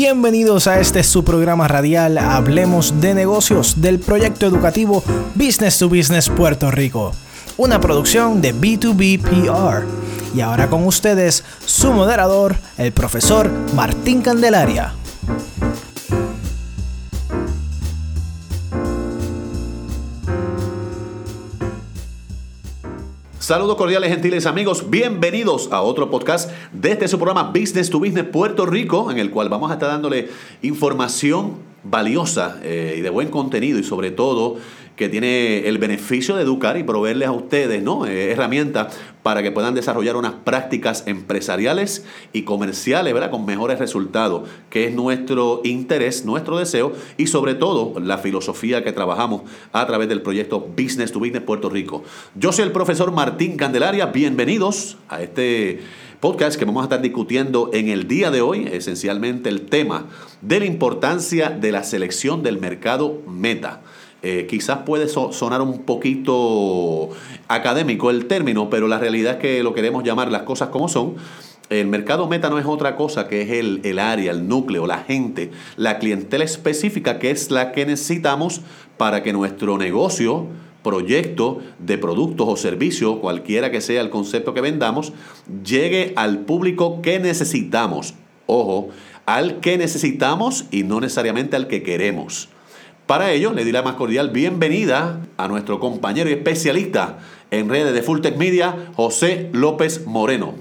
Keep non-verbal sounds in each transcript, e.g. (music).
Bienvenidos a este su programa radial Hablemos de negocios del proyecto educativo Business to Business Puerto Rico, una producción de B2B PR. Y ahora con ustedes su moderador, el profesor Martín Candelaria. Saludos cordiales, gentiles amigos. Bienvenidos a otro podcast de este su programa Business to Business Puerto Rico, en el cual vamos a estar dándole información valiosa eh, y de buen contenido y sobre todo que tiene el beneficio de educar y proveerles a ustedes ¿no? Eh, herramientas para que puedan desarrollar unas prácticas empresariales y comerciales ¿verdad? con mejores resultados, que es nuestro interés, nuestro deseo y sobre todo la filosofía que trabajamos a través del proyecto Business to Business Puerto Rico. Yo soy el profesor Martín Candelaria, bienvenidos a este podcast que vamos a estar discutiendo en el día de hoy, esencialmente el tema de la importancia de la selección del mercado meta. Eh, quizás puede sonar un poquito académico el término, pero la realidad es que lo queremos llamar las cosas como son. El mercado meta no es otra cosa que es el, el área, el núcleo, la gente, la clientela específica que es la que necesitamos para que nuestro negocio, proyecto de productos o servicios, cualquiera que sea el concepto que vendamos, llegue al público que necesitamos. Ojo, al que necesitamos y no necesariamente al que queremos. Para ello, le di la más cordial bienvenida a nuestro compañero y especialista en redes de Fulltech Media, José López Moreno.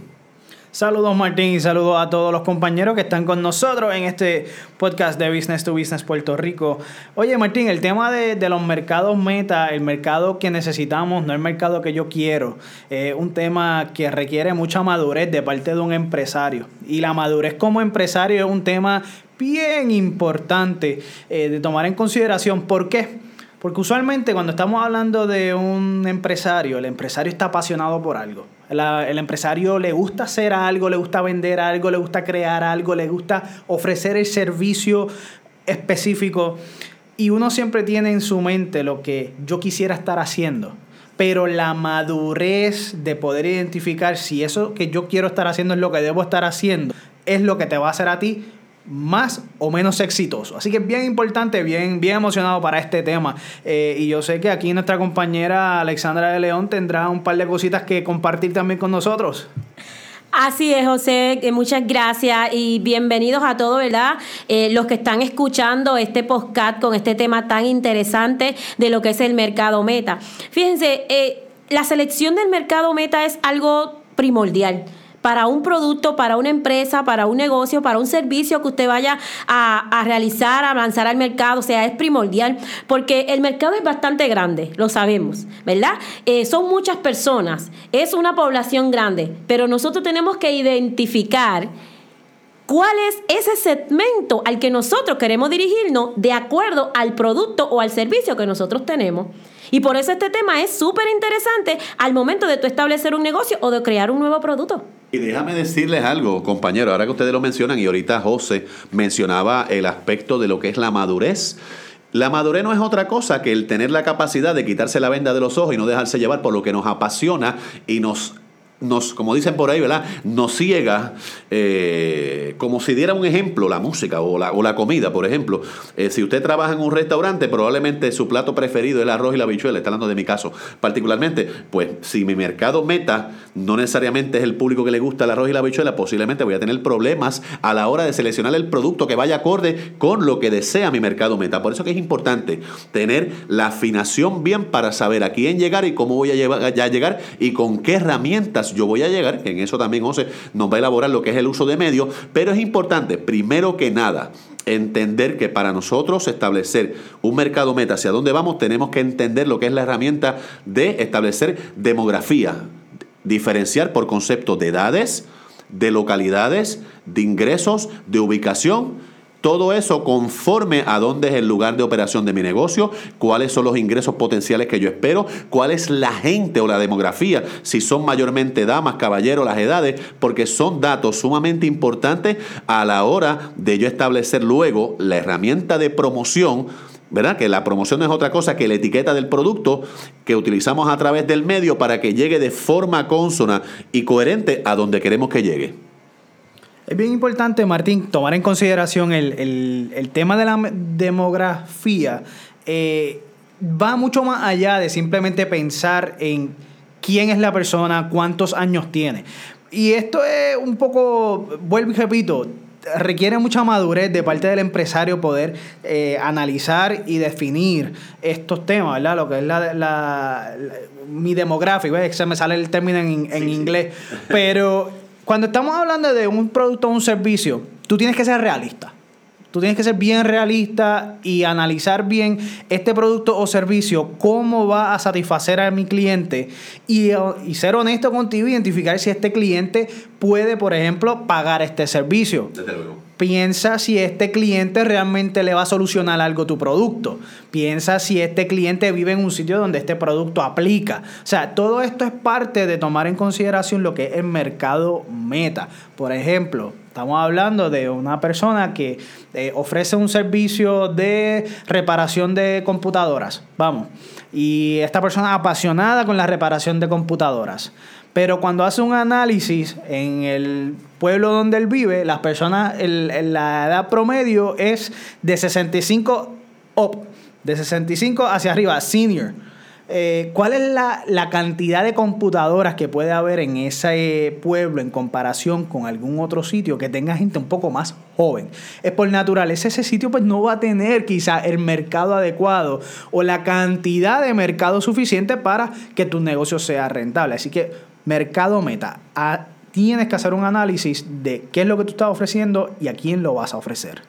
Saludos Martín y saludos a todos los compañeros que están con nosotros en este podcast de Business to Business Puerto Rico. Oye Martín, el tema de, los mercados meta, el mercado que necesitamos, no el mercado que yo quiero, es un tema que requiere mucha madurez de parte de un empresario. Y la madurez como empresario es un tema bien importante eh, de tomar en consideración. ¿Por qué? Porque usualmente cuando estamos hablando de un empresario, el empresario está apasionado por algo. el empresario le gusta hacer algo, le gusta vender algo, le gusta crear algo, le gusta ofrecer el servicio específico. Y uno siempre tiene en su mente lo que yo quisiera estar haciendo. Pero la madurez de poder identificar si eso que yo quiero estar haciendo es lo que debo estar haciendo, es lo que te va a hacer a ti más o menos exitoso. Así que bien importante, bien, bien emocionado para este tema. Eh, y yo sé que aquí nuestra compañera Alexandra de León tendrá un par de cositas que compartir también con nosotros. Así es, José, muchas gracias y bienvenidos a todos, ¿verdad? Eh, los que están escuchando este podcast con este tema tan interesante de lo que es el mercado meta. Fíjense, eh, la selección del mercado meta es algo primordial para un producto, para una empresa, para un negocio, para un servicio que usted vaya a, realizar, a lanzar al mercado, o sea, es primordial, porque el mercado es bastante grande, lo sabemos, ¿verdad? Eh, son muchas personas, es una población grande, pero nosotros tenemos que identificar cuál es ese segmento al que nosotros queremos dirigirnos de acuerdo al producto o al servicio que nosotros tenemos. Y por eso este tema es súper interesante al momento de tú establecer un negocio o de crear un nuevo producto. Y déjame decirles algo, compañero, ahora que ustedes lo mencionan y ahorita José mencionaba el aspecto de lo que es la madurez. La madurez no es otra cosa que el tener la capacidad de quitarse la venda de los ojos y no dejarse llevar por lo que nos apasiona y nos nos, como dicen por ahí, ¿verdad? Nos ciega, eh, como si diera un ejemplo, la música o la, o la comida, por ejemplo. Eh, si usted trabaja en un restaurante, probablemente su plato preferido es el arroz y la bichuela, está hablando de mi caso particularmente, pues si mi mercado meta no necesariamente es el público que le gusta el arroz y la bichuela, posiblemente voy a tener problemas a la hora de seleccionar el producto que vaya acorde con lo que desea mi mercado meta. Por eso que es importante tener la afinación bien para saber a quién llegar y cómo voy a, a llegar y con qué herramientas yo voy a llegar, que en eso también José nos va a elaborar lo que es el uso de medios, pero es importante, primero que nada, entender que para nosotros establecer un mercado meta hacia dónde vamos, tenemos que entender lo que es la herramienta de establecer demografía, diferenciar por concepto de edades, de localidades, de ingresos, de ubicación todo eso conforme a dónde es el lugar de operación de mi negocio, cuáles son los ingresos potenciales que yo espero, cuál es la gente o la demografía, si son mayormente damas, caballeros, las edades, porque son datos sumamente importantes a la hora de yo establecer luego la herramienta de promoción ¿verdad? Que la promoción no es otra cosa que la etiqueta del producto que utilizamos a través del medio para que llegue de forma consona y coherente a donde queremos que llegue. Es bien importante, Martín, tomar en consideración el, tema de la demografía. Eh, va mucho más allá de simplemente pensar en quién es la persona, cuántos años tiene. Y esto es un poco, vuelvo y repito, requiere mucha madurez de parte del empresario poder eh, analizar y definir estos temas, ¿verdad? Lo que es la, mi demográfico, se me sale el término en, inglés, (laughs) pero cuando estamos hablando de un producto o un servicio, tú tienes que ser realista. Tú tienes que ser bien realista y analizar bien este producto o servicio, cómo va a satisfacer a mi cliente y, y, ser honesto contigo, identificar si este cliente puede, por ejemplo, pagar este servicio. Desde luego. Piensa si este cliente realmente le va a solucionar algo tu producto. Piensa si este cliente vive en un sitio donde este producto aplica. O sea, todo esto es parte de tomar en consideración lo que es el mercado meta. Por ejemplo, estamos hablando de una persona que eh, ofrece un servicio de reparación de computadoras. Vamos. Y esta persona apasionada con la reparación de computadoras. Pero cuando hace un análisis en el pueblo donde él vive, las personas, la edad promedio es de 65 up, de 65 hacia arriba, senior. Eh, ¿Cuál es la, cantidad de computadoras que puede haber en ese pueblo en comparación con algún otro sitio que tenga gente un poco más joven? Es por naturaleza ese sitio pues no va a tener quizá el mercado adecuado o la cantidad de mercado suficiente para que tu negocio sea rentable. Así que mercado meta. Tienes que hacer un análisis de qué es lo que tú estás ofreciendo y a quién lo vas a ofrecer.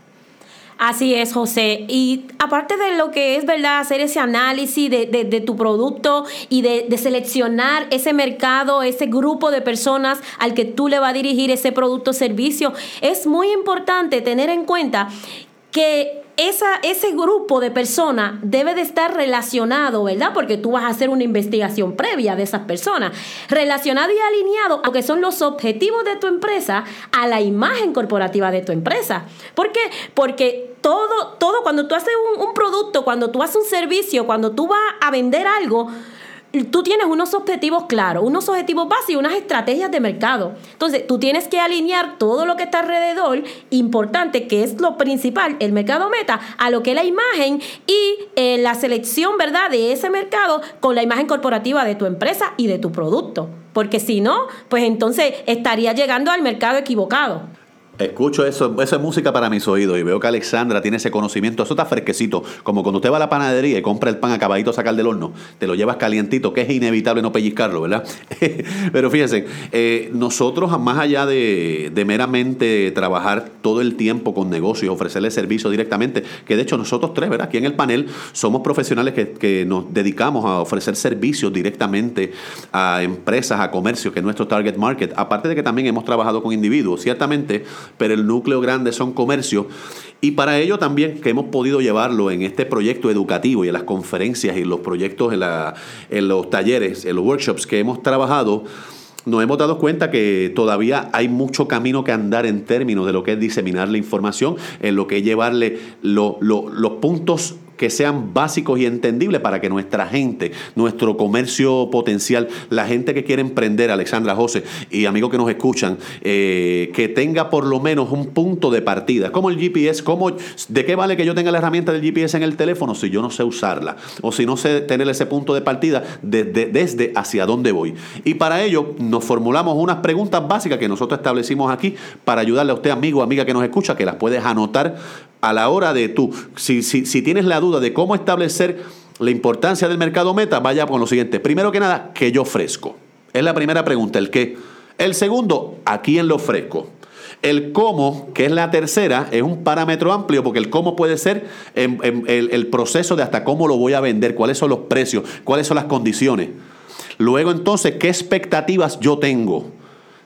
Así es, José. Y aparte de lo que es, ¿verdad? Hacer ese análisis de, tu producto y de, de, seleccionar ese mercado, ese grupo de personas al que tú le vas a dirigir ese producto o servicio, es muy importante tener en cuenta que esa, ese grupo de personas debe de estar relacionado, ¿verdad? Porque tú vas a hacer una investigación previa de esas personas. Relacionado y alineado a lo que son los objetivos de tu empresa, a la imagen corporativa de tu empresa. ¿Por qué? Porque todo, todo, cuando tú haces un, un producto, cuando tú haces un servicio, cuando tú vas a vender algo, tú tienes unos objetivos claros, unos objetivos básicos, unas estrategias de mercado. Entonces, tú tienes que alinear todo lo que está alrededor, importante, que es lo principal, el mercado meta, a lo que es la imagen y eh, la selección, ¿verdad?, de ese mercado con la imagen corporativa de tu empresa y de tu producto. Porque si no, pues entonces estaría llegando al mercado equivocado. Escucho eso, eso es música para mis oídos y veo que Alexandra tiene ese conocimiento, eso está fresquecito, como cuando usted va a la panadería y compra el pan acabadito a sacar del horno, te lo llevas calientito, que es inevitable no pellizcarlo, ¿verdad? (laughs) Pero fíjense, eh, nosotros más allá de, meramente trabajar todo el tiempo con negocios, ofrecerle servicio directamente, que de hecho nosotros tres, ¿verdad? Aquí en el panel somos profesionales que, que nos dedicamos a ofrecer servicios directamente a empresas, a comercio, que es nuestro target market, aparte de que también hemos trabajado con individuos, ciertamente pero el núcleo grande son comercios. Y para ello también que hemos podido llevarlo en este proyecto educativo y en las conferencias y los proyectos, en, la, en los talleres, en los workshops que hemos trabajado, nos hemos dado cuenta que todavía hay mucho camino que andar en términos de lo que es diseminar la información, en lo que es llevarle los puntos que sean básicos y entendibles para que nuestra gente, nuestro comercio potencial, la gente que quiere emprender, Alexandra José y amigos que nos escuchan, eh, que tenga por lo menos un punto de partida. Como el GPS, ¿de qué vale que yo tenga la herramienta del GPS en el teléfono si yo no sé usarla? O si no sé tener ese punto de partida desde hacia dónde voy. Y para ello nos formulamos unas preguntas básicas que nosotros establecimos aquí para ayudarle a usted, amigo amiga que nos escucha, que las puedes anotar a la hora de tú, si, si, tienes la duda de cómo establecer la importancia del mercado meta, vaya con lo siguiente. Primero que nada, ¿qué yo ofrezco? Es la primera pregunta, el qué. El segundo, ¿a quién lo ofrezco? El cómo, que es la tercera, es un parámetro amplio porque el cómo puede ser el proceso de hasta cómo lo voy a vender, cuáles son los precios, cuáles son las condiciones. Luego entonces, ¿qué expectativas yo tengo?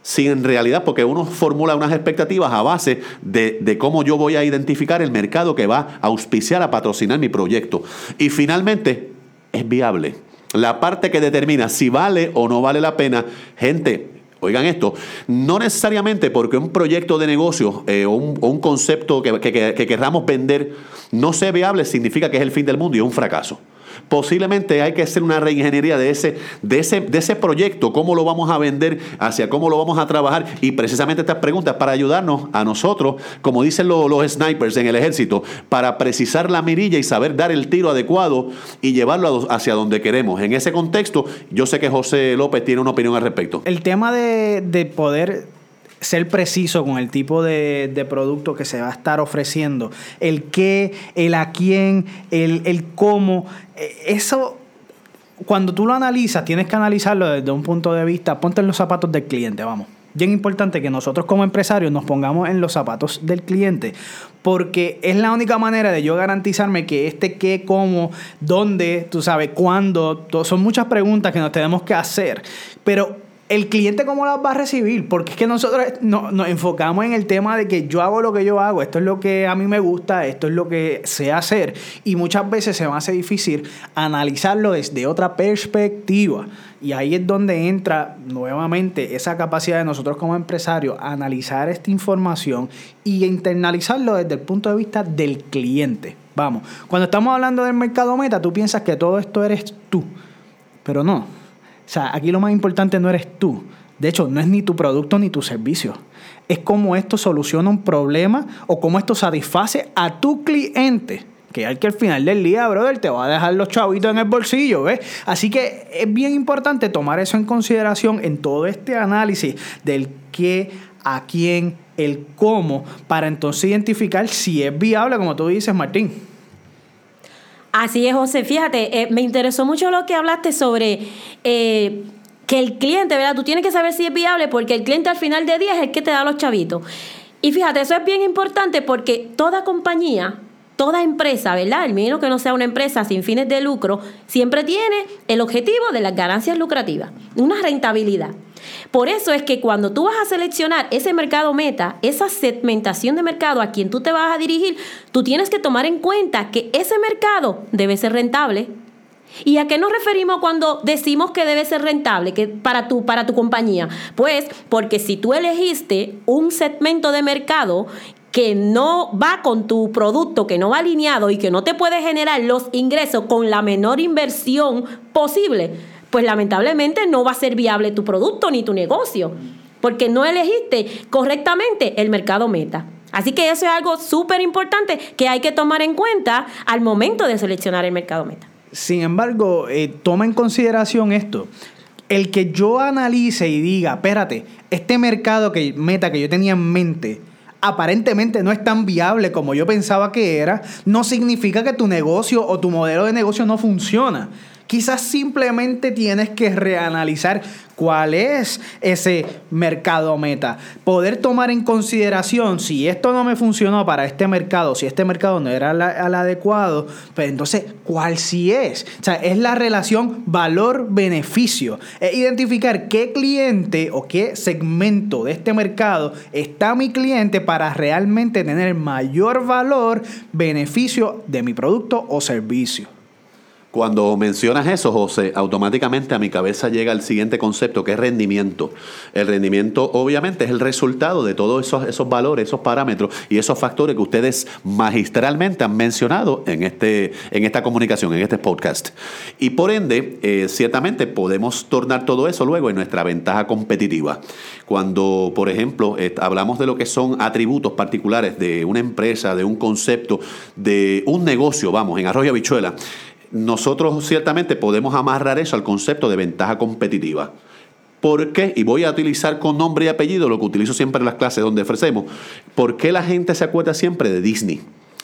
Si en realidad, porque uno formula unas expectativas a base de, cómo yo voy a identificar el mercado que va a auspiciar, a patrocinar mi proyecto. Y finalmente, es viable. La parte que determina si vale o no vale la pena, gente, Oigan esto, no necesariamente porque un proyecto de negocio eh, o, un, concepto que, que, que, querramos vender no sea viable significa que es el fin del mundo y es un fracaso. Posiblemente hay que hacer una reingeniería de ese, de ese, de ese proyecto, cómo lo vamos a vender, hacia cómo lo vamos a trabajar. Y precisamente estas preguntas para ayudarnos a nosotros, como dicen los, snipers en el ejército, para precisar la mirilla y saber dar el tiro adecuado y llevarlo hacia donde queremos. En ese contexto, yo sé que José López tiene una opinión al respecto. El tema de, de poder ser preciso con el tipo de, de, producto que se va a estar ofreciendo, el qué, el a quién, el, el cómo, eh, eso cuando tú lo analizas, tienes que analizarlo desde un punto de vista, ponte en los zapatos del cliente, vamos. Bien importante que nosotros como empresarios nos pongamos en los zapatos del cliente, porque es la única manera de yo garantizarme que este qué, cómo, dónde, tú sabes, cuándo, son muchas preguntas que nos tenemos que hacer, pero el cliente cómo las va a recibir, porque es que nosotros nos enfocamos en el tema de que yo hago lo que yo hago, esto es lo que a mí me gusta, esto es lo que sé hacer, y muchas veces se me hace difícil analizarlo desde otra perspectiva. Y ahí es donde entra nuevamente esa capacidad de nosotros como empresarios analizar esta información y internalizarlo desde el punto de vista del cliente. Vamos, cuando estamos hablando del mercado meta, tú piensas que todo esto eres tú, pero no o sea, aquí lo más importante no eres tú. De hecho, no es ni tu producto ni tu servicio. Es cómo esto soluciona un problema o cómo esto satisface a tu cliente. Que al que al final del día, brother, te va a dejar los chavitos en el bolsillo, ¿ves? Así que es bien importante tomar eso en consideración en todo este análisis del qué, a quién, el cómo, para entonces identificar si es viable, como tú dices, Martín. Así es, José. Fíjate, eh, me interesó mucho lo que hablaste sobre eh, que el cliente, ¿verdad? Tú tienes que saber si es viable porque el cliente al final de día es el que te da los chavitos. Y fíjate, eso es bien importante porque toda compañía, toda empresa, ¿verdad? El menos que no sea una empresa sin fines de lucro, siempre tiene el objetivo de las ganancias lucrativas, una rentabilidad. Por eso es que cuando tú vas a seleccionar ese mercado meta, esa segmentación de mercado a quien tú te vas a dirigir, tú tienes que tomar en cuenta que ese mercado debe ser rentable. ¿Y a qué nos referimos cuando decimos que debe ser rentable que para, tu, para tu compañía? Pues porque si tú elegiste un segmento de mercado que no va con tu producto, que no va alineado y que no te puede generar los ingresos con la menor inversión posible, pues lamentablemente no va a ser viable tu producto ni tu negocio, porque no elegiste correctamente el mercado meta. Así que eso es algo súper importante que hay que tomar en cuenta al momento de seleccionar el mercado meta. Sin embargo, eh, toma en consideración esto. El que yo analice y diga, espérate, este mercado que meta que yo tenía en mente, aparentemente no es tan viable como yo pensaba que era, no significa que tu negocio o tu modelo de negocio no funciona. Quizás simplemente tienes que reanalizar cuál es ese mercado meta. Poder tomar en consideración si esto no me funcionó para este mercado, si este mercado no era el adecuado, pues entonces, ¿cuál sí es? O sea, es la relación valor-beneficio. Es identificar qué cliente o qué segmento de este mercado está mi cliente para realmente tener mayor valor, beneficio de mi producto o servicio. Cuando mencionas eso, José, automáticamente a mi cabeza llega el siguiente concepto, que es rendimiento. El rendimiento, obviamente, es el resultado de todos esos, esos valores, esos parámetros y esos factores que ustedes magistralmente han mencionado en, este, en esta comunicación, en este podcast. Y por ende, eh, ciertamente podemos tornar todo eso luego en nuestra ventaja competitiva. Cuando, por ejemplo, hablamos de lo que son atributos particulares de una empresa, de un concepto, de un negocio, vamos, en Arroyo Habichuela nosotros ciertamente podemos amarrar eso al concepto de ventaja competitiva. ¿Por qué? Y voy a utilizar con nombre y apellido lo que utilizo siempre en las clases donde ofrecemos. ¿Por qué la gente se acuerda siempre de Disney?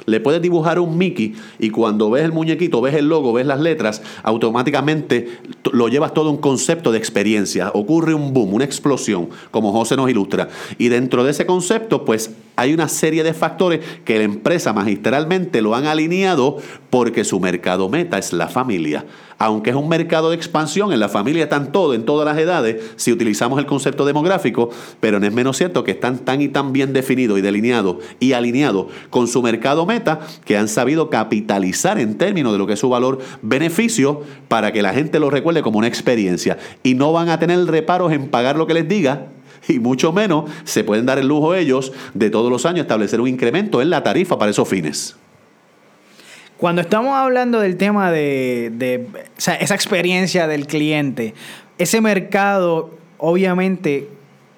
Le puedes dibujar un Mickey y cuando ves el muñequito, ves el logo, ves las letras, automáticamente lo llevas todo un concepto de experiencia. Ocurre un boom, una explosión, como José nos ilustra. Y dentro de ese concepto, pues hay una serie de factores que la empresa magistralmente lo han alineado porque su mercado meta es la familia. Aunque es un mercado de expansión, en la familia están todos, en todas las edades, si utilizamos el concepto demográfico, pero no es menos cierto que están tan y tan bien definidos y delineados y alineados con su mercado meta que han sabido capitalizar en términos de lo que es su valor beneficio para que la gente lo recuerde como una experiencia y no van a tener reparos en pagar lo que les diga (laughs) y mucho menos se pueden dar el lujo ellos de todos los años establecer un incremento en la tarifa para esos fines. Cuando estamos hablando del tema de, de esa experiencia del cliente, ese mercado, obviamente,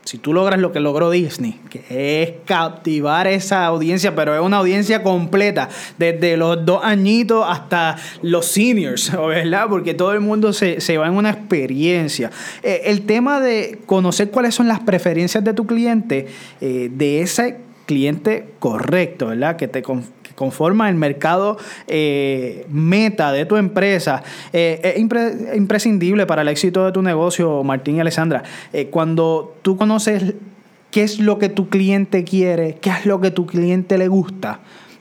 si tú logras lo que logró Disney, que es captivar esa audiencia, pero es una audiencia completa, desde los dos añitos hasta los seniors, (laughs) ¿verdad? Porque todo el mundo se, va en una experiencia. Eh, el tema de conocer cuáles son las preferencias de tu cliente, eh, de ese cliente correcto, ¿verdad? Que te, conforma el mercado eh, meta de tu empresa, eh, es imprescindible para el éxito de tu negocio, Martín y Alessandra. Eh, cuando tú conoces qué es lo que tu cliente quiere, qué es lo que tu cliente le gusta,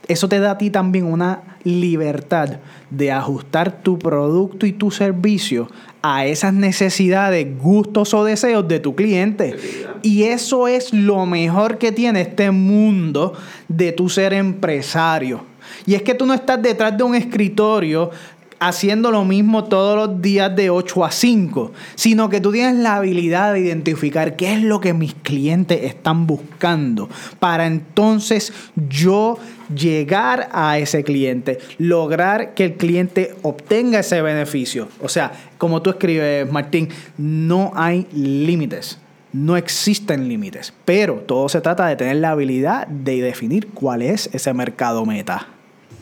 eso te da a ti también una libertad de ajustar tu producto y tu servicio a esas necesidades, gustos o deseos de tu cliente. Y eso es lo mejor que tiene este mundo de tu ser empresario. Y es que tú no estás detrás de un escritorio haciendo lo mismo todos los días de 8 a 5, sino que tú tienes la habilidad de identificar qué es lo que mis clientes están buscando para entonces yo llegar a ese cliente, lograr que el cliente obtenga ese beneficio. O sea, como tú escribes, Martín, no hay límites. No existen límites, pero todo se trata de tener la habilidad de definir cuál es ese mercado meta.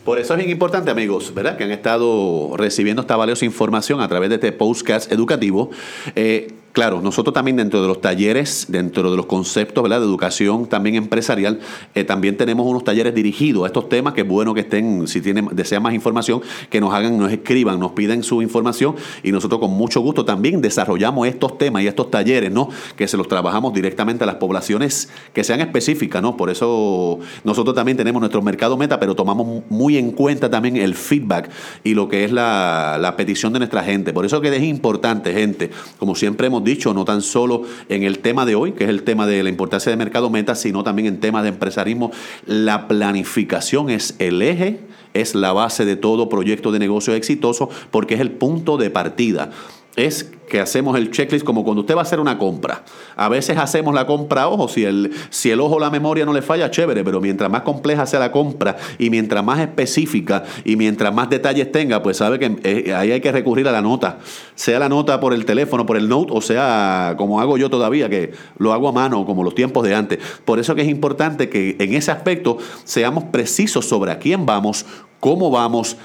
Por eso es bien importante, amigos, ¿verdad? Que han estado recibiendo esta valiosa información a través de este podcast educativo. Eh, Claro, nosotros también dentro de los talleres, dentro de los conceptos de educación también empresarial, eh, también tenemos unos talleres dirigidos a estos temas, que es bueno que estén, si tienen, desean más información, que nos hagan, nos escriban, nos piden su información y nosotros con mucho gusto también desarrollamos estos temas y estos talleres, ¿no? Que se los trabajamos directamente a las poblaciones que sean específicas, ¿no? Por eso nosotros también tenemos nuestro mercado meta, pero tomamos muy en cuenta también el feedback y lo que es la, la petición de nuestra gente. Por eso que es importante, gente, como siempre hemos dicho, no tan solo en el tema de hoy, que es el tema de la importancia de mercado meta, sino también en temas de empresarismo. La planificación es el eje, es la base de todo proyecto de negocio exitoso porque es el punto de partida es que hacemos el checklist como cuando usted va a hacer una compra. A veces hacemos la compra ojo, si el, si el ojo o la memoria no le falla, chévere, pero mientras más compleja sea la compra y mientras más específica y mientras más detalles tenga, pues sabe que eh, ahí hay que recurrir a la nota. Sea la nota por el teléfono, por el note, o sea, como hago yo todavía, que lo hago a mano, como los tiempos de antes. Por eso que es importante que en ese aspecto seamos precisos sobre a quién vamos, cómo vamos,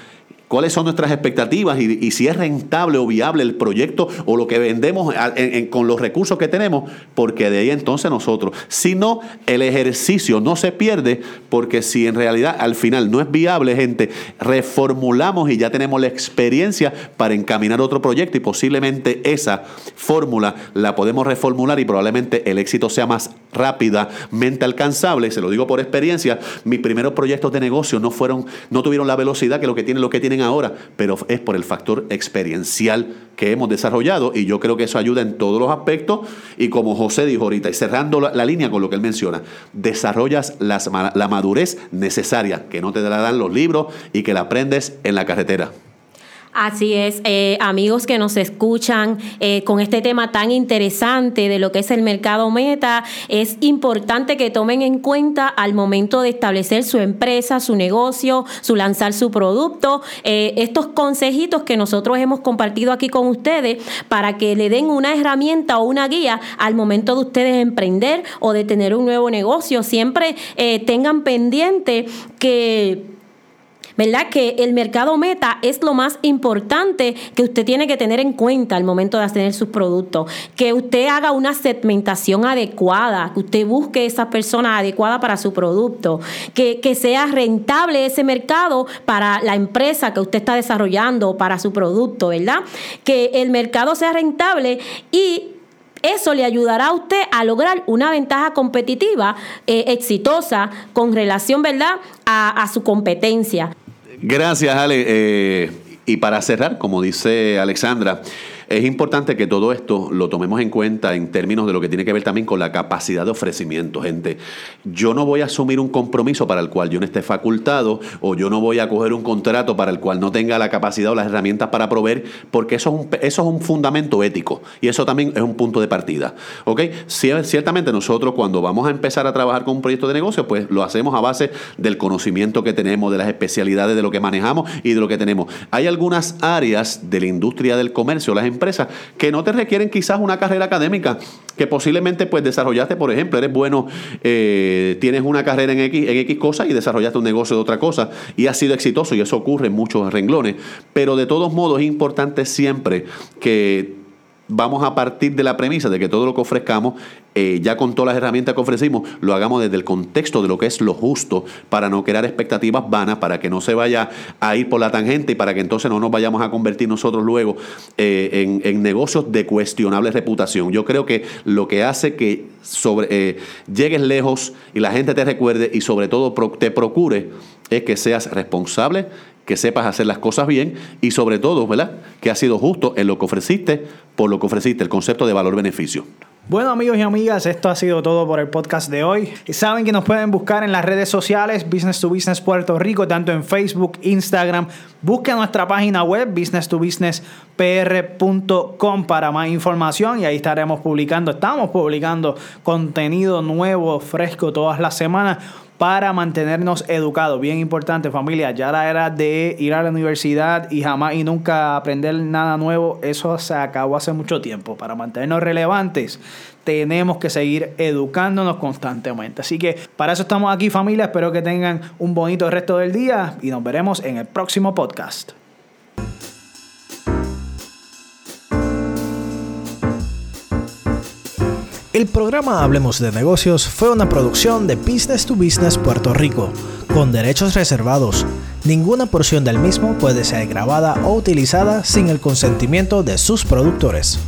cuáles son nuestras expectativas y, si es rentable o viable el proyecto o lo que vendemos con los recursos que tenemos, porque de ahí entonces nosotros, si no, el ejercicio no se pierde, porque si en realidad al final no es viable, gente, reformulamos y ya tenemos la experiencia para encaminar otro proyecto y posiblemente esa fórmula la podemos reformular y probablemente el éxito sea más rápidamente alcanzable, se lo digo por experiencia, mis primeros proyectos de negocio no fueron, no tuvieron la velocidad que lo que tienen, lo que ahora, pero es por el factor experiencial que hemos desarrollado y yo creo que eso ayuda en todos los aspectos y como José dijo ahorita y cerrando la, línea con lo que él menciona, desarrollas la madurez necesaria que no te darán los libros y que la aprendes en la carretera. Así es, eh, amigos que nos escuchan eh, con este tema tan interesante de lo que es el mercado meta, es importante que tomen en cuenta al momento de establecer su empresa, su negocio, su lanzar su producto, eh, estos consejitos que nosotros hemos compartido aquí con ustedes para que le den una herramienta o una guía al momento de ustedes emprender o de tener un nuevo negocio. Siempre tengan pendiente que ¿verdad? Que el mercado meta es lo más importante que usted tiene que tener en cuenta al momento de hacer sus productos. Que usted haga una segmentación adecuada, que usted busque esa persona adecuada para su producto, que, que sea rentable ese mercado para la empresa que usted está desarrollando, para su producto, ¿verdad? Que el mercado sea rentable y eso le ayudará a usted a lograr una ventaja competitiva eh, exitosa con relación, ¿verdad?, a, a su competencia. Gracias, Ale. Eh, y para cerrar, como dice Alexandra, es importante que todo esto lo tomemos en cuenta en términos de lo que tiene que ver también con la capacidad de ofrecimiento, gente. Yo no voy a asumir un compromiso para el cual yo no esté facultado o yo no voy a coger un contrato para el cual no tenga la capacidad o las herramientas para proveer, porque eso es un, eso es un fundamento ético y eso también es un punto de partida. ¿Ok? Ciertamente nosotros cuando vamos a empezar a trabajar con un proyecto de negocio, pues lo hacemos a base del conocimiento que tenemos, de las especialidades de lo que manejamos y de lo que tenemos. Hay algunas áreas de la industria del comercio, las empresas, que no te requieren quizás una carrera académica, que posiblemente pues desarrollaste, por ejemplo, eres bueno, eh, tienes una carrera en X, en X cosa y desarrollaste un negocio de otra cosa y has sido exitoso y eso ocurre en muchos renglones. Pero de todos modos es importante siempre que vamos a partir de la premisa de que todo lo que ofrezcamos, eh, ya con todas las herramientas que ofrecimos, lo hagamos desde el contexto de lo que es lo justo, para no crear expectativas vanas, para que no se vaya a ir por la tangente y para que entonces no nos vayamos a convertir nosotros luego eh, en, negocios de cuestionable reputación. Yo creo que lo que hace que sobre, eh, llegues lejos y la gente te recuerde y sobre todo te procure es que seas responsable, que sepas hacer las cosas bien y sobre todo, ¿verdad? Que has sido justo en lo que ofreciste, por lo que ofreciste, el concepto de valor-beneficio. Bueno amigos y amigas, esto ha sido todo por el podcast de hoy. Saben que nos pueden buscar en las redes sociales Business to Business Puerto Rico, tanto en Facebook, Instagram. Busquen nuestra página web business to pr.com para más información y ahí estaremos publicando, estamos publicando contenido nuevo, fresco todas las semanas para mantenernos educados. Bien importante, familia. Ya la era de ir a la universidad y jamás y nunca aprender nada nuevo, eso se acabó hace mucho tiempo. Para mantenernos relevantes, tenemos que seguir educándonos constantemente. Así que para eso estamos aquí, familia. Espero que tengan un bonito resto del día y nos veremos en el próximo podcast. El programa Hablemos de Negocios fue una producción de Business to Business Puerto Rico, con derechos reservados. Ninguna porción del mismo puede ser grabada o utilizada sin el consentimiento de sus productores.